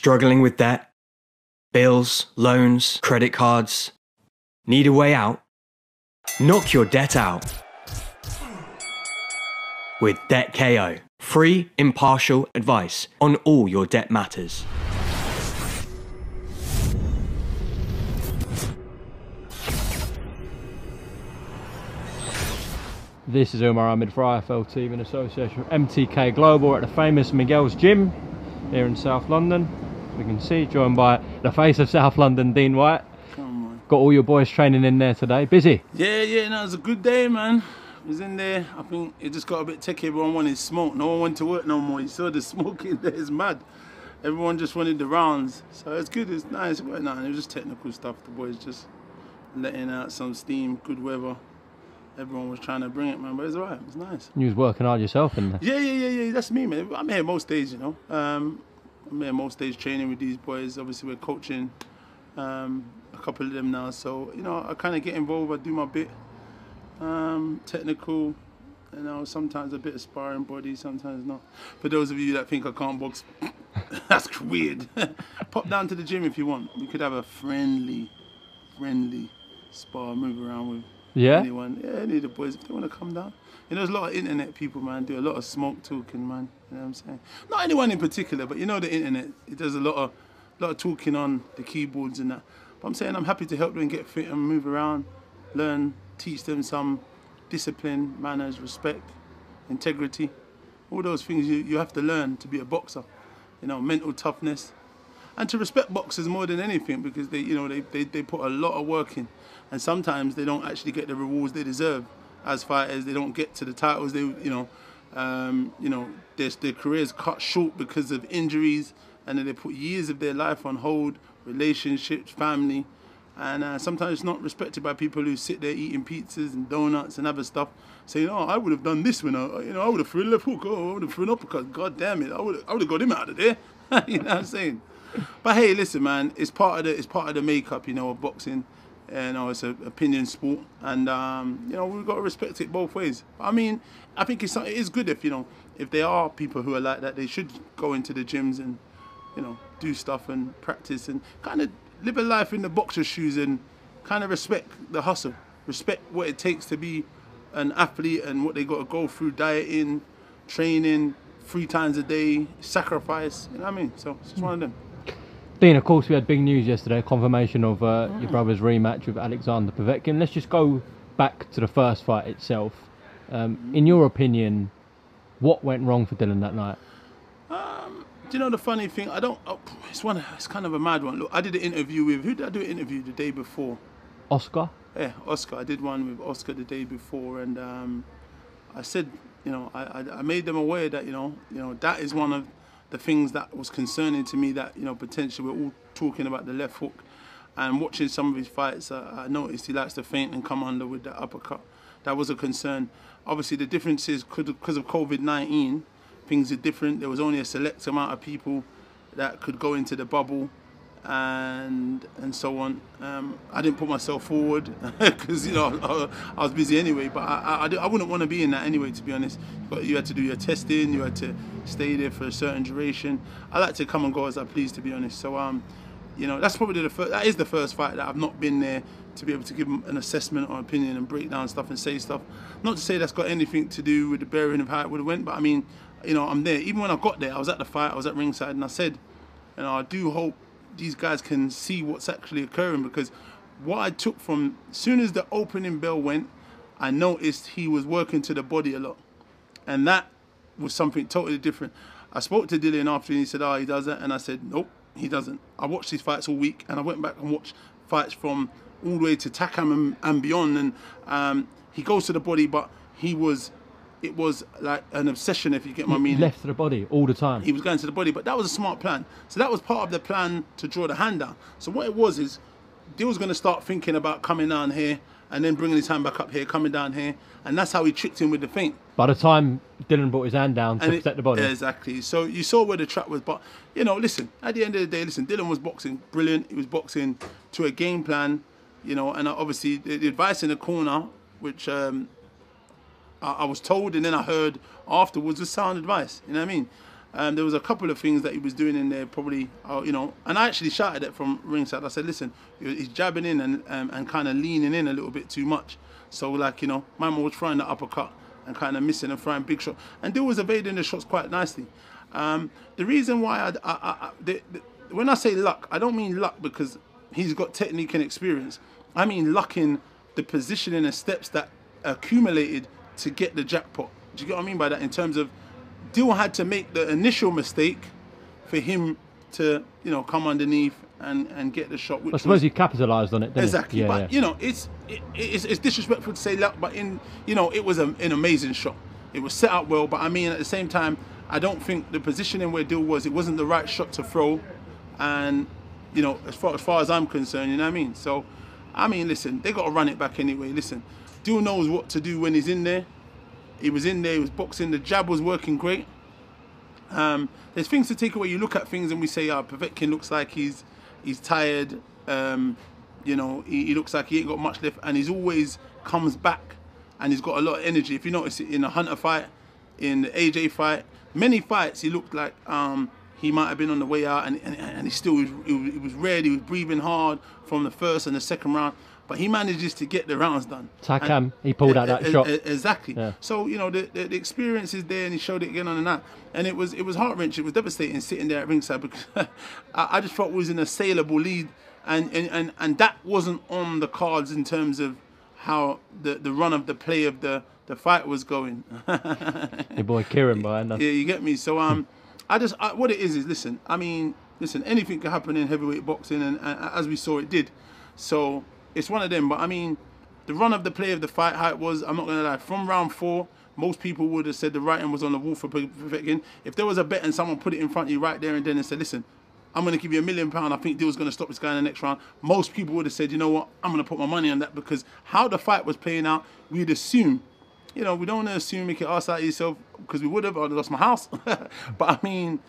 Struggling with debt? Bills, loans, credit cards? Need a way out? Knock your debt out with Debt KO. Free, impartial advice on all your debt matters. This is Umar Ahmed for IFL team in association with MTK Global at the famous Miguel's Gym here in South London. We can see, joined by the face of South London, Dean Whyte. Come on. Got all your boys training in there today. Busy. Yeah, yeah, no, it was a good day, man. It was in there. I think it just got a bit techie. Everyone wanted smoke. No one wanted to work no more. You saw the smoke in there. It's mad. Everyone just wanted the rounds. So it's good. It's nice. It went on. It was just technical stuff. The boys just letting out some steam. Good weather. Everyone was trying to bring it, man. But it's alright. It's nice. You was working hard yourself in there. Yeah, yeah, yeah, yeah. That's me, man. I'm here most days, you know. Um, I'm here most days training with these boys. Obviously, we're coaching um, a couple of them now. So, you know, I kind of get involved. I do my bit. Um, technical, you know, sometimes a bit of sparring body, sometimes not. For those of you that think I can't box, that's weird. Pop down to the gym if you want. We could have a friendly, friendly spar, move around with Yeah? anyone. Yeah, any of the boys if they want to come down. You know, there's a lot of internet people, man. Do a lot of smoke talking, man. You know what I'm saying? Not anyone in particular, but you know the internet. It does a lot of, lot of talking on the keyboards and that. But I'm saying I'm happy to help them get fit and move around, learn, teach them some discipline, manners, respect, integrity. All those things you, you have to learn to be a boxer. You know, mental toughness, and to respect boxers more than anything because they you know they, they, they put a lot of work in and sometimes they don't actually get the rewards they deserve as fighters they don't get to the titles they you know um, you know their, their careers cut short because of injuries and then they put years of their life on hold relationships family and uh, sometimes it's not respected by people who sit there eating pizzas and donuts and other stuff saying oh I would have done this when I you know I would have thrown a left hook oh I would have thrown an uppercut god damn it I would I would have got him out of there you know what I'm saying but hey, listen, man, it's part of the it's part of the makeup, you know, of boxing. You know, it's an opinion sport, and um, you know we've got to respect it both ways. I mean, I think it's it is good if you know if there are people who are like that, they should go into the gyms and you know do stuff and practice and kind of live a life in the boxer shoes and kind of respect the hustle, respect what it takes to be an athlete and what they got to go through dieting, training, three times a day, sacrifice. You know what I mean? So it's just one of them. Dean, of course, we had big news yesterday, confirmation of uh, your brother's rematch with Alexander Povetkin. Let's just go back to the first fight itself. Um, in your opinion, what went wrong for Dylan that night? Um, do you know the funny thing? I don't. Oh, it's one. It's kind of a mad one. Look, I did an interview with who did I do an interview the day before? Oscar? Yeah, Oscar. I did one with Oscar the day before, and um, I said, you know, I, I, I made them aware that you know, you know, that is one of the things that was concerning to me. That you know, potentially we're all talking about the left hook, and watching some of his fights, uh, I noticed he likes to feint and come under with the uppercut. That was a concern. Obviously, the difference is because of COVID nineteen, things are different. There was only a select amount of people that could go into the bubble and and so on. Um, I didn't put myself forward because you know I, I, was busy anyway. But I, I, I wouldn't want to be in that anyway, to be honest. But you had to do your testing, you had to stay there for a certain duration. I like to come and go as I please, to be honest. So um, you know that's probably the first. That is the first fight that I've not been there to be able to give an assessment or opinion and break down stuff and say stuff. Not to say that's got anything to do with the bearing of how it would have went, but I mean, you know, I'm there. Even when I got there, I was at the fight, I was at ringside, and I said, you know, I do hope these guys can see what's actually occurring because what I took from soon as the opening bell went, I noticed he was working to the body a lot, and that was something totally different. I spoke to Dillian after and he said, "Oh, he does that," and I said, "Nope, he doesn't." I watched his fights all week, and I went back and watched fights from all the way to Takam and, and beyond, and um, he goes to the body, but he was. It was like an obsession, if you get my meaning Left to the body all the time. he was going to the body, but that was a smart plan. So that was part of the plan to draw the hand down. So what it was is, Dill was going to start thinking about coming down here and then bringing his hand back up here, coming down here, and that's how he tricked him with the feint. By the time Dylan brought his hand down to it- protect the body, Exactly. So you saw where the trap was, but you know, listen. At the end of the day, listen. Dylan was boxing brilliant. He was boxing to a game plan, you know, and obviously the, the advice in the corner, which um, I, was told, and then I heard afterwards, was sound advice. You know what I mean? Um, there was a couple of things that he was doing in there, probably, uh, you know, and I actually shouted it from ringside. I said, listen, he's jabbing in and um, and kind of leaning in a little bit too much. So like, you know, my man was trying the uppercut and kind of missing and throwing big shot, and Dill was evading the shots quite nicely. Um, the reason why I, I, I, I the, the, when I say luck, I don't mean luck because he's got technique and experience. I mean luck in the positioning and steps that accumulated to get the jackpot. Do you get what I mean by that? In terms of Dill had to make the initial mistake for him to, you know, come underneath and, and get the shot. Which I suppose was, he capitalised on it. Exactly. Yeah, but yeah. you know, it's it, it's, it's disrespectful to say luck, but in you know, it was a, an amazing shot. It was set up well, but I mean, at the same time, I don't think the positioning where Dill was, it wasn't the right shot to throw, and you know, as far as far as I'm concerned, you know what I mean. So, I mean, listen, they got to run it back anyway. Listen, Dill knows what to do when he's in there. He was in there, he was boxing. The jab was working great. Um, there's things to take away. You look at things and we say, "Ah, oh, Povetkin looks like he's he's tired. Um, you know, he, he, looks like he ain't got much left, and he's always comes back, and he's got a lot of energy. If you notice in the Hunter fight, in the AJ fight, many fights he looked like um, he might have been on the way out, and and, and he still was, he was, he was ready. He was breathing hard from the first and the second round. But he manages to get the rounds done. Takam, And- he pulled out that shot. Exactly. Yeah. So you know the, the the experience is there, and he showed it again on the night, and it was it was heart wrenching. It was devastating sitting there at ringside because I, I just thought we was in a saleable lead, and, and and and that wasn't on the cards in terms of how the the run of the play of the the fight was going. Your boy Kieran behind us. Yeah, you get me. So um, I just I, what it is is listen. I mean, listen. Anything can happen in heavyweight boxing, and, and as we saw, it did. So it's one of them. But I mean, the run of the play of the fight, how it was. I'm not gonna lie. From round four, most people would have said the writing was on the wall for Povetkin. If there was a bet and someone put it in front of you right there and then and said, listen. I'm going to give you a million pound. I think Dill's going to stop this guy in the next round. Most people would have said, you know what, I'm going to put my money on that because how the fight was playing out, we'd assume you know, we don't want to assume it ass out of yourself because we would have. I'd have lost my house. but I mean,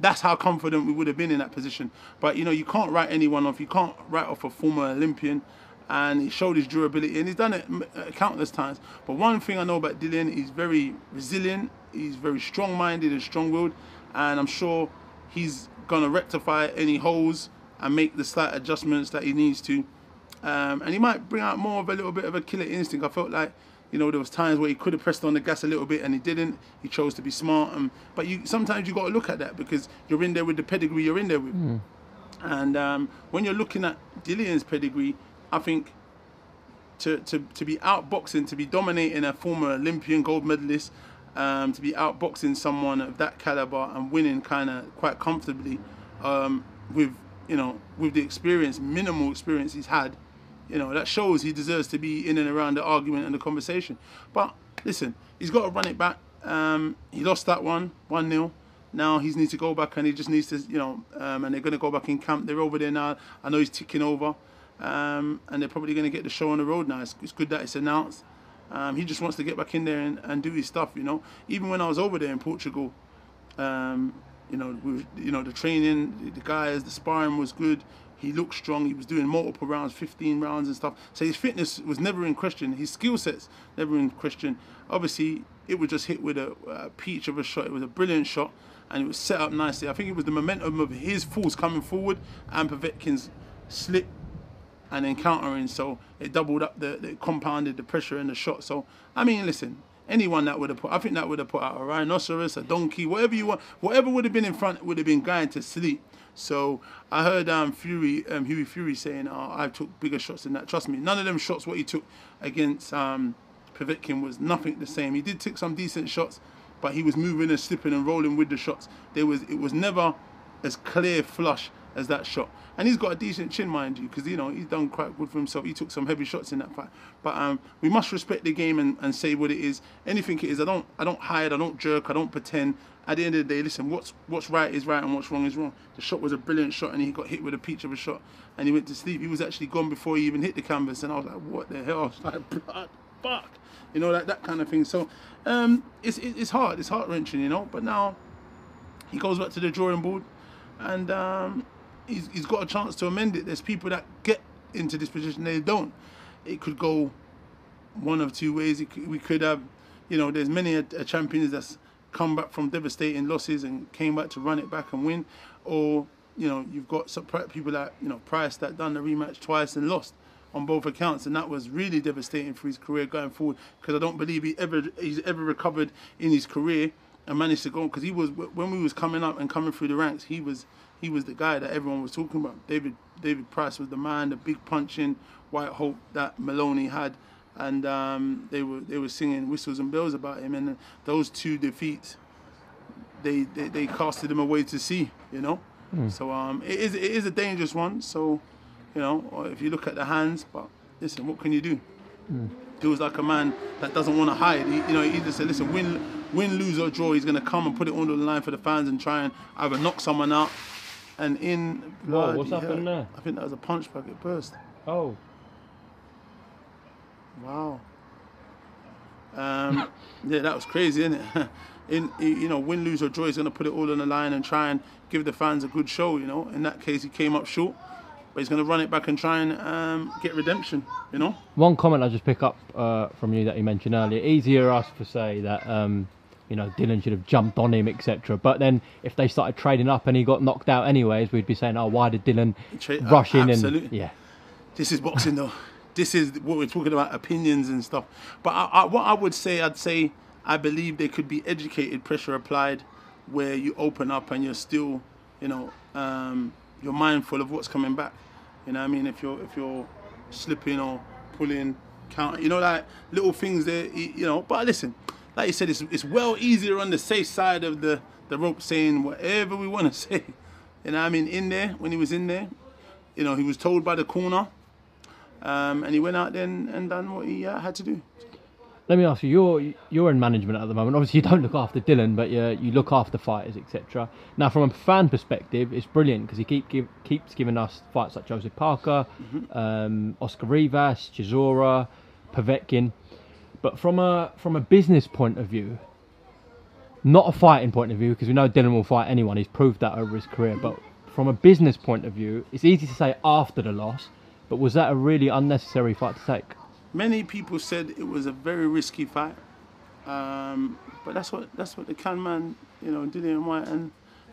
that's how confident we would have been in that position. But you know, you can't write anyone off. You can't write off a former Olympian, and he showed his durability, and he's done it uh, countless times. But one thing I know about Dylan, he's very resilient. He's very strong-minded and strong-willed, and I'm sure he's gonna rectify any holes and make the slight adjustments that he needs to. Um, and he might bring out more of a little bit of a killer instinct. I felt like, you know, there was times where he could have pressed on the gas a little bit and he didn't. He chose to be smart. Um, but you sometimes you got to look at that because you're in there with the pedigree you're in there with. And um, when you're looking at Dillian's pedigree, I think to, to, to be outboxing, to be dominating a former Olympian gold medalist, um, to be outboxing someone of that caliber and winning kind of quite comfortably um, with you know with the experience, minimal experience he's had, you know that shows he deserves to be in and around the argument and the conversation. But listen, he's got to run it back. Um, he lost that one, one 0 Now he needs to go back and he just needs to, you know, um, and they're going to go back in camp. They're over there now. I know he's ticking over. Um, and they're probably going to get the show on the road now. It's, it's good that it's announced. Um, he just wants to get back in there and, and do his stuff, you know. Even when I was over there in Portugal, um, you know, we, you know the training, the guys, the sparring was good. He looked strong. He was doing multiple rounds, 15 rounds and stuff. So his fitness was never in question. His skill sets never in question. Obviously, it was just hit with a, a peach of a shot. It was a brilliant shot, and it was set up nicely. I think it was the momentum of his force coming forward and Povetkin's slip and then countering. So it doubled up the, compounded the pressure in the shot. So I mean, listen, anyone that would have put, I think that would have put out a rhinoceros, a donkey, whatever you want, whatever would have been in front would have been going to sleep. So I heard um, Fury, um, Hughie Fury saying, oh, I took bigger shots than that. Trust me, none of them shots what he took against um, Povetkin was nothing the same. He did take some decent shots, but he was moving and slipping and rolling with the shots. There was, it was never as clear flush as that shot. And he's got a decent chin, mind you, because you know he's done quite good for himself. He took some heavy shots in that fight. But um, we must respect the game and, and say what it is. Anything it is, I don't I don't hide, I don't jerk, I don't pretend. At the end of the day, listen, what's what's right is right and what's wrong is wrong. The shot was a brilliant shot, and he got hit with a peach of a shot, and he went to sleep. He was actually gone before he even hit the canvas, and I was like, what the hell? I was like, blood, fuck, you know, like that kind of thing. So um, it's it's hard, it's heart wrenching, you know. But now he goes back to the drawing board, and um, he's, he's got a chance to amend it. There's people that get into this position, they don't. It could go one of two ways. Could, we could have, you know, there's many a, a champions that's come back from devastating losses and came back to run it back and win, or you know you've got some people like you know Price that done the rematch twice and lost on both accounts, and that was really devastating for his career going forward. Because I don't believe he ever he's ever recovered in his career and managed to go because he was when we was coming up and coming through the ranks, he was he was the guy that everyone was talking about. David David Price was the man, the big punching white hope that Maloney had, and um, they were they were singing whistles and bells about him. And those two defeats, they they, they casted him away to sea, you know. So um, it is it is a dangerous one. So, you know, if you look at the hands, but listen, what can you do? Feels like a man that doesn't want to hide. He, you know, he just said, listen, win, win, lose or draw, he's going to come and put it on the line for the fans and try and either knock someone out. And in Whoa, what's happened hell, there? I think that was a punch bag. It burst. Oh, Wow. Um, yeah, that was crazy, isn't it? In you know, win, lose or draw, he's going to put it all on the line and try and give the fans a good show. You know, in that case, he came up short, but he's going to run it back and try and um, get redemption. You know. one comment I just pick up uh, from you that you mentioned earlier. Easier us to say that um, you know Dylan should have jumped on him, etc. But then if they started trading up and he got knocked out anyways, we'd be saying, oh, why did Dylan Tra- uh, rush in absolutely. and yeah. This is boxing, though. This is what we're talking about opinions and stuff. But I, I, what I would say, I'd say, I believe there could be educated pressure applied, where you open up and you're still, you know, um, you're mindful of what's coming back. You know, what I mean, if you're if you're slipping or pulling, count, you know, like little things there, you know. But listen, like you said, it's it's well easier on the safe side of the the rope, saying whatever we want to say. You know, I mean, in there when he was in there, you know, he was told by the corner, um, and he went out there and, and done what he uh, had to do. Let me ask you, you're you're in management at the moment. Obviously, you don't look after Dylan, but you you look after fighters, etc. Now, from a fan perspective, it's brilliant because he keep give, keeps giving us fights like Joseph Parker, um, Oscar Rivas, Chisora, Povetkin. But from a from a business point of view, not a fighting point of view, because we know Dylan will fight anyone. He's proved that over his career. But from a business point of view, it's easy to say after the loss. But was that a really unnecessary fight to take? Many people said it was a very risky fight, um, but that's what that's what the can man, you know, Dillian Whyte and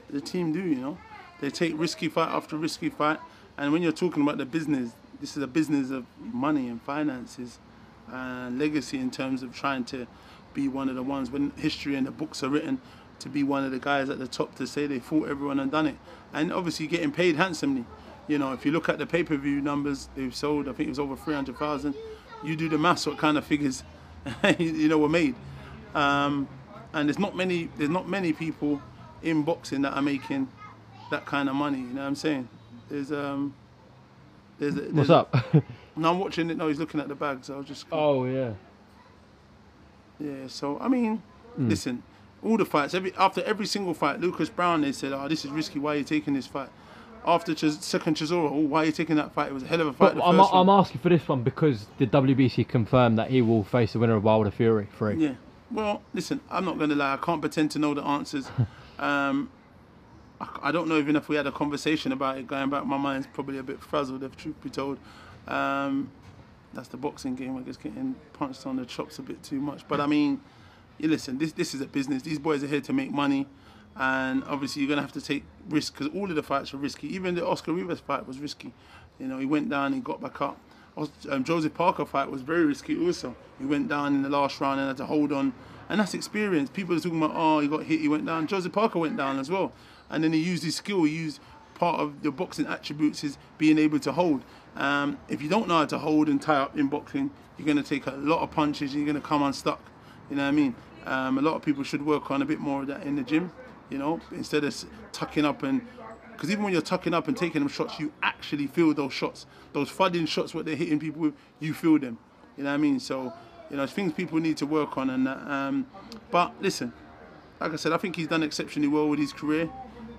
the team do. You know, they take risky fight after risky fight, and when you're talking about the business, this is a business of money and finances and legacy in terms of trying to be one of the ones when history and the books are written to be one of the guys at the top to say they fought everyone and done it, and obviously getting paid handsomely. You know, if you look at the pay-per-view numbers they've sold, I think it was over three hundred thousand. You do the maths, what kind of figures, you know, were made. Um, and there's not many, there's not many people in boxing that are making that kind of money. You know what I'm saying? There's um, there's, a- What's there's a- up? no, I'm watching it. No, he's looking at the bags. I was just oh yeah. yeah. So I mean, Hmm. listen, all the fights. Every after every single fight, Lucas Browne they said, "Oh, this is risky. Why are you taking this fight?" After Chis- second Chisora, oh, why are you taking that fight? It was a hell of a fight. But I'm, I'm asking for this one because the WBC confirmed that he will face the winner of Wilder Fury free. Yeah. Well, listen, I'm not going to lie. I can't pretend to know the answers. um, I, I don't know even if we had a conversation about it going back. My mind's probably a bit frazzled, if truth be told. Um, that's the boxing game. I guess getting punched on the chops a bit too much. But I mean, you listen. This this is a business. These boys are here to make money, and obviously you're gonna have to take risks because all of the fights are risky. Even the Oscar Rivas fight was risky. You know, he went down, he got back up. Um, Joseph Parker fight was very risky also. He went down in the last round and had to hold on, and that's experience. People are talking about, oh, he got hit, he went down. Joseph Parker went down as well, and then he used his skill. He used part of the boxing attributes is being able to hold. Um, if you don't know how to hold and tie up in boxing, you're going to take a lot of punches and you're going to come unstuck. You know what I mean? Um, a lot of people should work on a bit more of that in the gym, you know, instead of tucking up and. Because even when you're tucking up and taking them shots, you actually feel those shots. Those fudding shots, what they're hitting people with, you feel them. You know what I mean? So, you know, things people need to work on. And um, But listen, like I said, I think he's done exceptionally well with his career.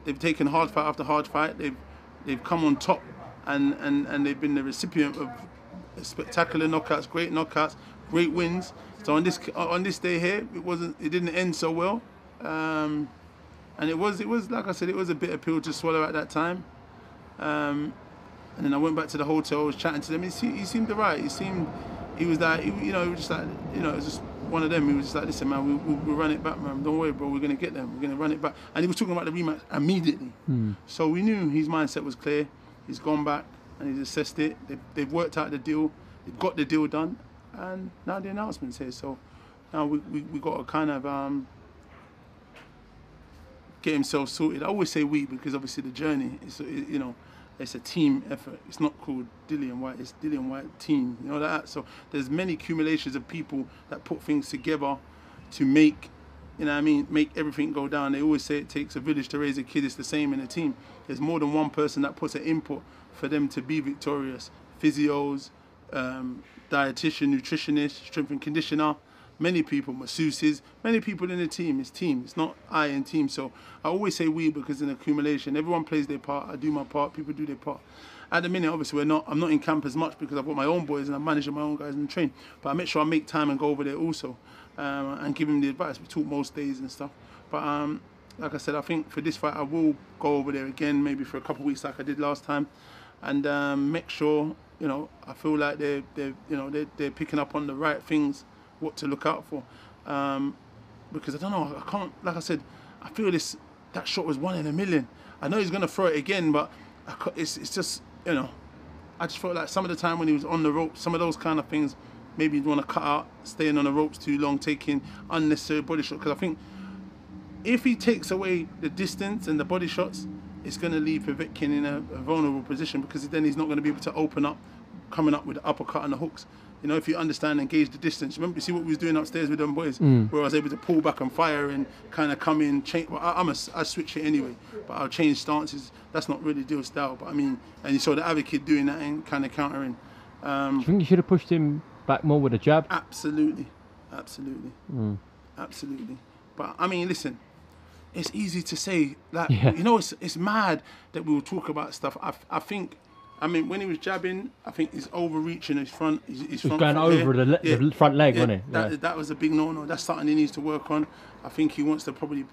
They've taken hard fight after hard fight. They've they've come on top, and, and, and they've been the recipient of spectacular knockouts, great knockouts, great wins. So on this on this day here, it wasn't it didn't end so well, um, and it was it was like I said, it was a bit bitter pill to swallow at that time. Um, and then I went back to the hotel, was chatting to them. He, he seemed alright. He seemed he was like, you know, he was just like, you know, it was just one of them. He was just like, listen, man, we, we, we'll run it back, man. Don't worry, bro. We're gonna get them. We're gonna run it back. And he was talking about the rematch immediately. So we knew his mindset was clear. He's gone back and he's assessed it. They've, they've worked out the deal. They've got the deal done, and now the announcement's here. So now we we, we got to kind of um, get himself sorted. I always say we because obviously the journey is you know it's a team effort. It's not called Dillian Whyte. It's Dillian Whyte team. You know that. So there's many accumulations of people that put things together to make you know what I mean make everything go down. They always say it takes a village to raise a kid. It's the same in a team. There's more than one person that puts an input for them to be victorious. Physios, um, dietitian, nutritionist, strength and conditioner, many people, masseuses, many people in the team. It's team. It's not I and team. So I always say we because in accumulation, everyone plays their part. I do my part. People do their part. At the minute, obviously, we're not. I'm not in camp as much because I've got my own boys and I'm managing my own guys and train. But I make sure I make time and go over there also, um, and give him the advice. We talk most days and stuff. But um, like I said, I think for this fight, I will go over there again, maybe for a couple of weeks, like I did last time, and um, make sure. You know, I feel like they're, they're you know, they're, they're picking up on the right things what to look out for. Um, because I don't know, I can't, like I said, I feel this, that shot was one in a million. I know he's going to throw it again, but it's, it's just, you know, I just felt like some of the time when he was on the ropes, some of those kind of things, maybe you'd want to cut out, staying on the ropes too long, taking unnecessary body shots. Because I think if he takes away the distance and the body shots, it's going to leave Povetkin in a, a vulnerable position because then he's not going to be able to open up, coming up with the uppercut and the hooks. You know, if you understand and gauge the distance. Remember, you see what we was doing upstairs with them boys, where I was able to pull back and fire and kind of come in, change. Well, I, I'm a, I switch it anyway, but I'll change stances. That's not really deal style, but I mean, and you saw the other kid doing that and kind of countering. Um, Do you think you should have pushed him back more with a jab? Absolutely, absolutely, hmm. absolutely. But I mean, listen, it's easy to say that. Yeah. You know, it's it's mad that we will talk about stuff. I, I think. I mean, when he was jabbing, I think he's overreaching his front. His, his front going over the, le- the front leg, wasn't he? That, Yeah. that was a big no-no. That's something he needs to work on. I think he wants to probably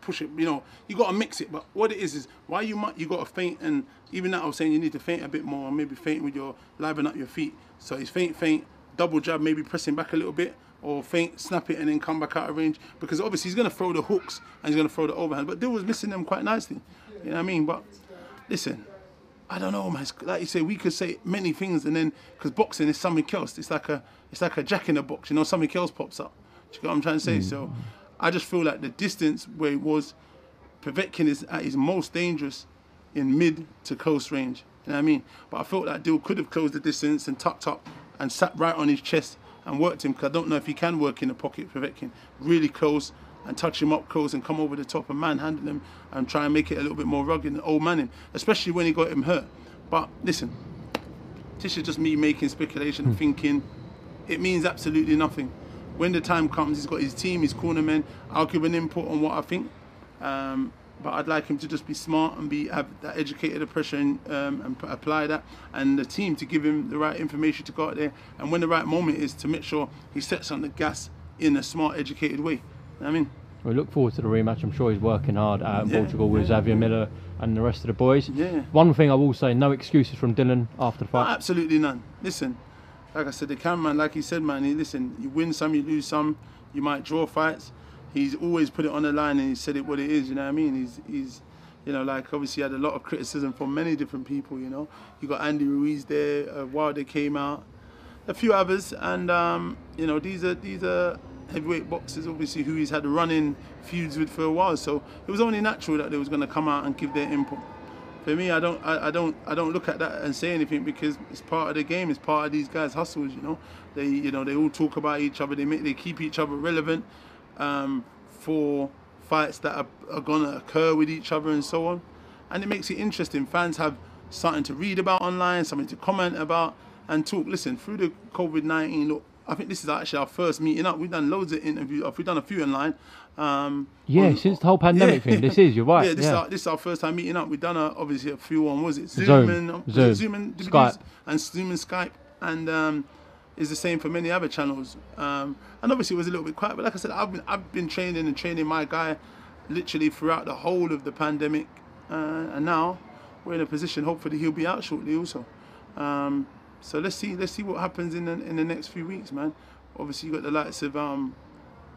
push it. You know, you got to mix it. But what it is is why you might you got to feint, and even that I was saying you need to feint a bit more, and maybe feint with your liven up your feet. So he's faint, feint, double jab, maybe pressing back a little bit, or feint, snap it, and then come back out of range. Because obviously he's going to throw the hooks and he's going to throw the overhand. But Dill was missing them quite nicely. You know what I mean? But listen, I don't know, man. It's- Like you say, we could say many things, and then because boxing is something else. It's like a, it's like a jack in the box. You know, something else pops up. Do you get what I'm trying to say? Mm. So, I just feel like the distance where it was, Povetkin is at his most dangerous in mid to close range. You know what I mean? But I felt that Dill could have closed the distance and tucked up and sat right on his chest and worked him. Because I don't know if he can work in the pocket, Povetkin. Really close and touch him up close and come over the top and manhandle him and try and make it a little bit more rugged and old man him, especially when he got him hurt. But listen, this is just me making speculation and thinking it means absolutely nothing. When the time comes, he's got his team, his cornermen. I'll give an input on what I think. Um, but I'd like him to just be smart and be have that educated oppression um, and p- apply that, and the team to give him the right information to go out there, and when the right moment is to make sure he sets on the gas in a smart, educated way. You know I mean, We look forward to the rematch. I'm sure he's working hard out in Yeah, Portugal with yeah, Xavier Miller and the rest of the boys. Yeah. One thing I will say: no excuses from Dylan after the No, absolutely none. Listen, like I said, the cameraman, like he said, man, he, listen, you win some, you lose some, you might draw fights. He's always put it on the line and he said it what it is, you know what I mean? He's, he's you know, like obviously had a lot of criticism from many different people, you know. You got Andy Ruiz there, uh, Wilder came out, a few others, and um, you know, these are these are heavyweight boxers, obviously, who he's had running feuds with for a while. So it was only natural that they was going to come out and give their input. For me, I don't, I, I don't, I don't look at that and say anything because it's part of the game. It's part of these guys' hustles. You know, they, you know, they all talk about each other. They make, they keep each other relevant um, for fights that are, are going to occur with each other and so on. And it makes it interesting. Fans have something to read about online, something to comment about, and talk. Listen, through the COVID nineteen, look, I think this is actually our first meeting up. We've done loads of interviews. We've done a few online. Um, Yeah, on- since the whole pandemic thing, this is, you're right, Yeah, this, yeah. Is our, this is our first time meeting up. We've done a, obviously a few on was it Zoom, Zoom, and was Zoom, Zoom and Skype. and Zoom and Skype, and um, is the same for many other channels. Um, and obviously it was a little bit quiet, but like I said, I've been I've been training and training my guy literally throughout the whole of the pandemic, uh, and now we're in a position. Hopefully he'll be out shortly also. Um, so let's see let's see what happens in the in the next few weeks, man. Obviously, you got the likes of um,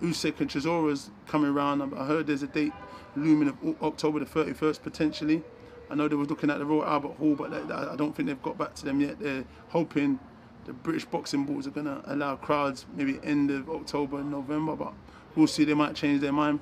and Chisora's coming around. I heard there's a date looming of October the 31st potentially. I know they were looking at the Royal Albert Hall, but I don't think they've got back to them yet. They're hoping the British boxing boards are going to allow crowds maybe end of October and November, but we'll see. They might change their mind.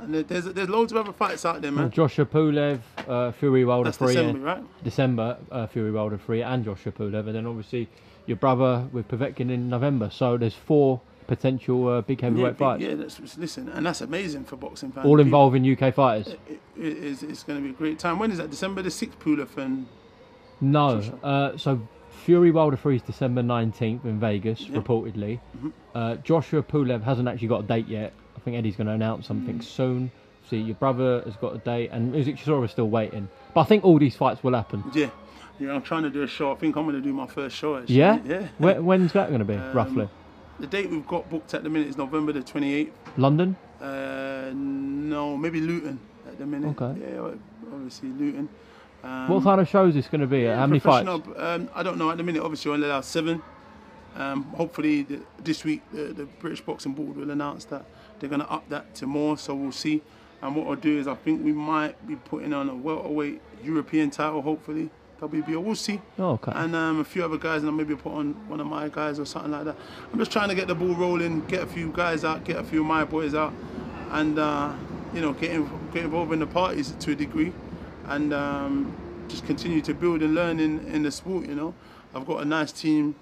And there's there's loads of other fights out there, man. Joshua Pulev, uh, Fury Wilder That's three, December, right? December, uh, Fury Wilder three, and Joshua Pulev, and then obviously your brother with Povetkin in November. So there's four potential uh, big heavyweight big- fights, yeah, that's, listen, and that's amazing for boxing fans. all People- involving UK fighters. It, it is, it's going to be a great time. When is that? December the 6th, Pulev and No, uh, so Fury Wilder three is December nineteenth in Vegas, Yeah. reportedly. Mm-hmm. Uh, Joshua Pulev hasn't actually got a date yet. I think Eddie's going to announce something Mm. soon. See, your brother has got a date, and Usyk Chisora is still waiting. But I think all these fights will happen. Yeah. Yeah, I'm trying to do a show. I think I'm going to do my first show actually. Yeah, Yeah. When, when's that going to be, Um, roughly? The date we've got booked at the minute is November the 28th. London. Uh, no, maybe Luton at the minute. Okay. Yeah, obviously Luton. Um, What kind of show is this going to be? yeah, How many fights? Um, I don't know. At the minute, obviously, we're only allowed seven. Um, hopefully, the, this week the, the British Boxing Board will announce that they're going to up that to more. So we'll see. And what I'll do is, I think we might be putting on a welterweight European title. Hopefully, WBO. We'll see. Oh, okay. And um, a few other guys, and I'll maybe put on one of my guys or something like that. I'm just trying to get the ball rolling, get a few guys out, get a few of my boys out, and uh, you know, get, in, get involved in the parties to a degree, and um, just continue to build and learn in, in the sport. You know, I've got a nice team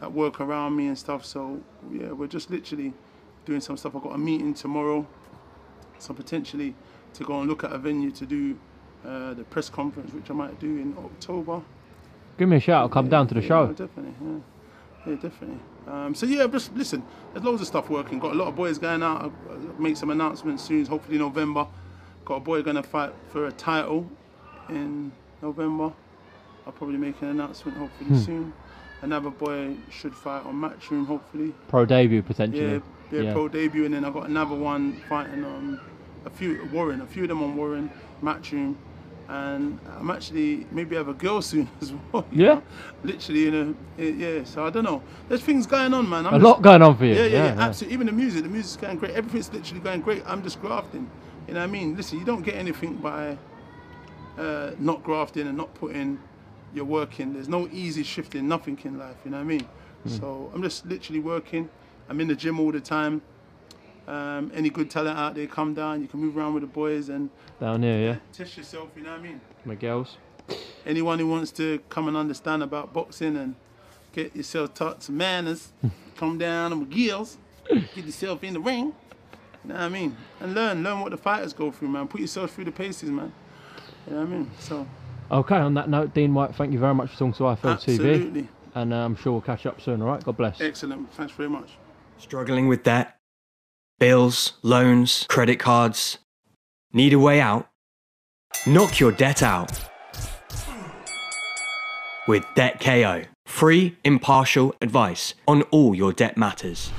that work around me and stuff. So yeah, we're just literally doing some stuff. I've got a meeting tomorrow, so potentially to go and look at a venue to do uh, the press conference, which I might do in October. Give me a shout. I'll come down to the Yeah, show. no, definitely, yeah. Yeah, definitely. Um, so yeah, just listen. There's loads of stuff working. Got a lot of boys going out. I'll make some announcements soon. Hopefully November. Got a boy going to fight for a title in November. I'll probably make an announcement hopefully Hmm. soon. Another boy should fight on Matchroom hopefully. Pro debut potentially. yeah, Yeah. pro debut, and then I got another one fighting on a few Warren, a few of them on Warren Matchroom, and I'm actually maybe have a girl soon as well. Yeah? know? literally you know, yeah. So I don't know. There's things going on, man. I'm A just- lot going on for you. Yeah, yeah, yeah, yeah. absolutely. Even the music, the music's going great. Everything's literally going great. I'm just grafting. You know what I mean? Listen, you don't get anything by uh, not grafting and not putting your work in. There's no easy shifting, nothing in life. You know what I mean? Hmm. So I'm just literally working. I'm in the gym all the time. Um, any good talent out there, come down. You can move around with the boys and Down here, yeah. test yourself. You know what I mean? My girls. anyone who wants to come and understand about boxing and get yourself taught some manners, come down on gills, get yourself in the ring. You know what I mean? And learn, learn what the fighters go through, man. Put yourself through the paces, man. You know what I mean? So, Okay, on that note, Dean Whyte, thank you very much for talking to IFL TV. absolutely. And uh, I'm sure we'll catch up soon, all right? God bless. Excellent. Thanks very much. Struggling with debt? Bills, loans, credit cards? Need a way out? Knock your debt out. With Debt KO. Free, impartial advice on all your debt matters.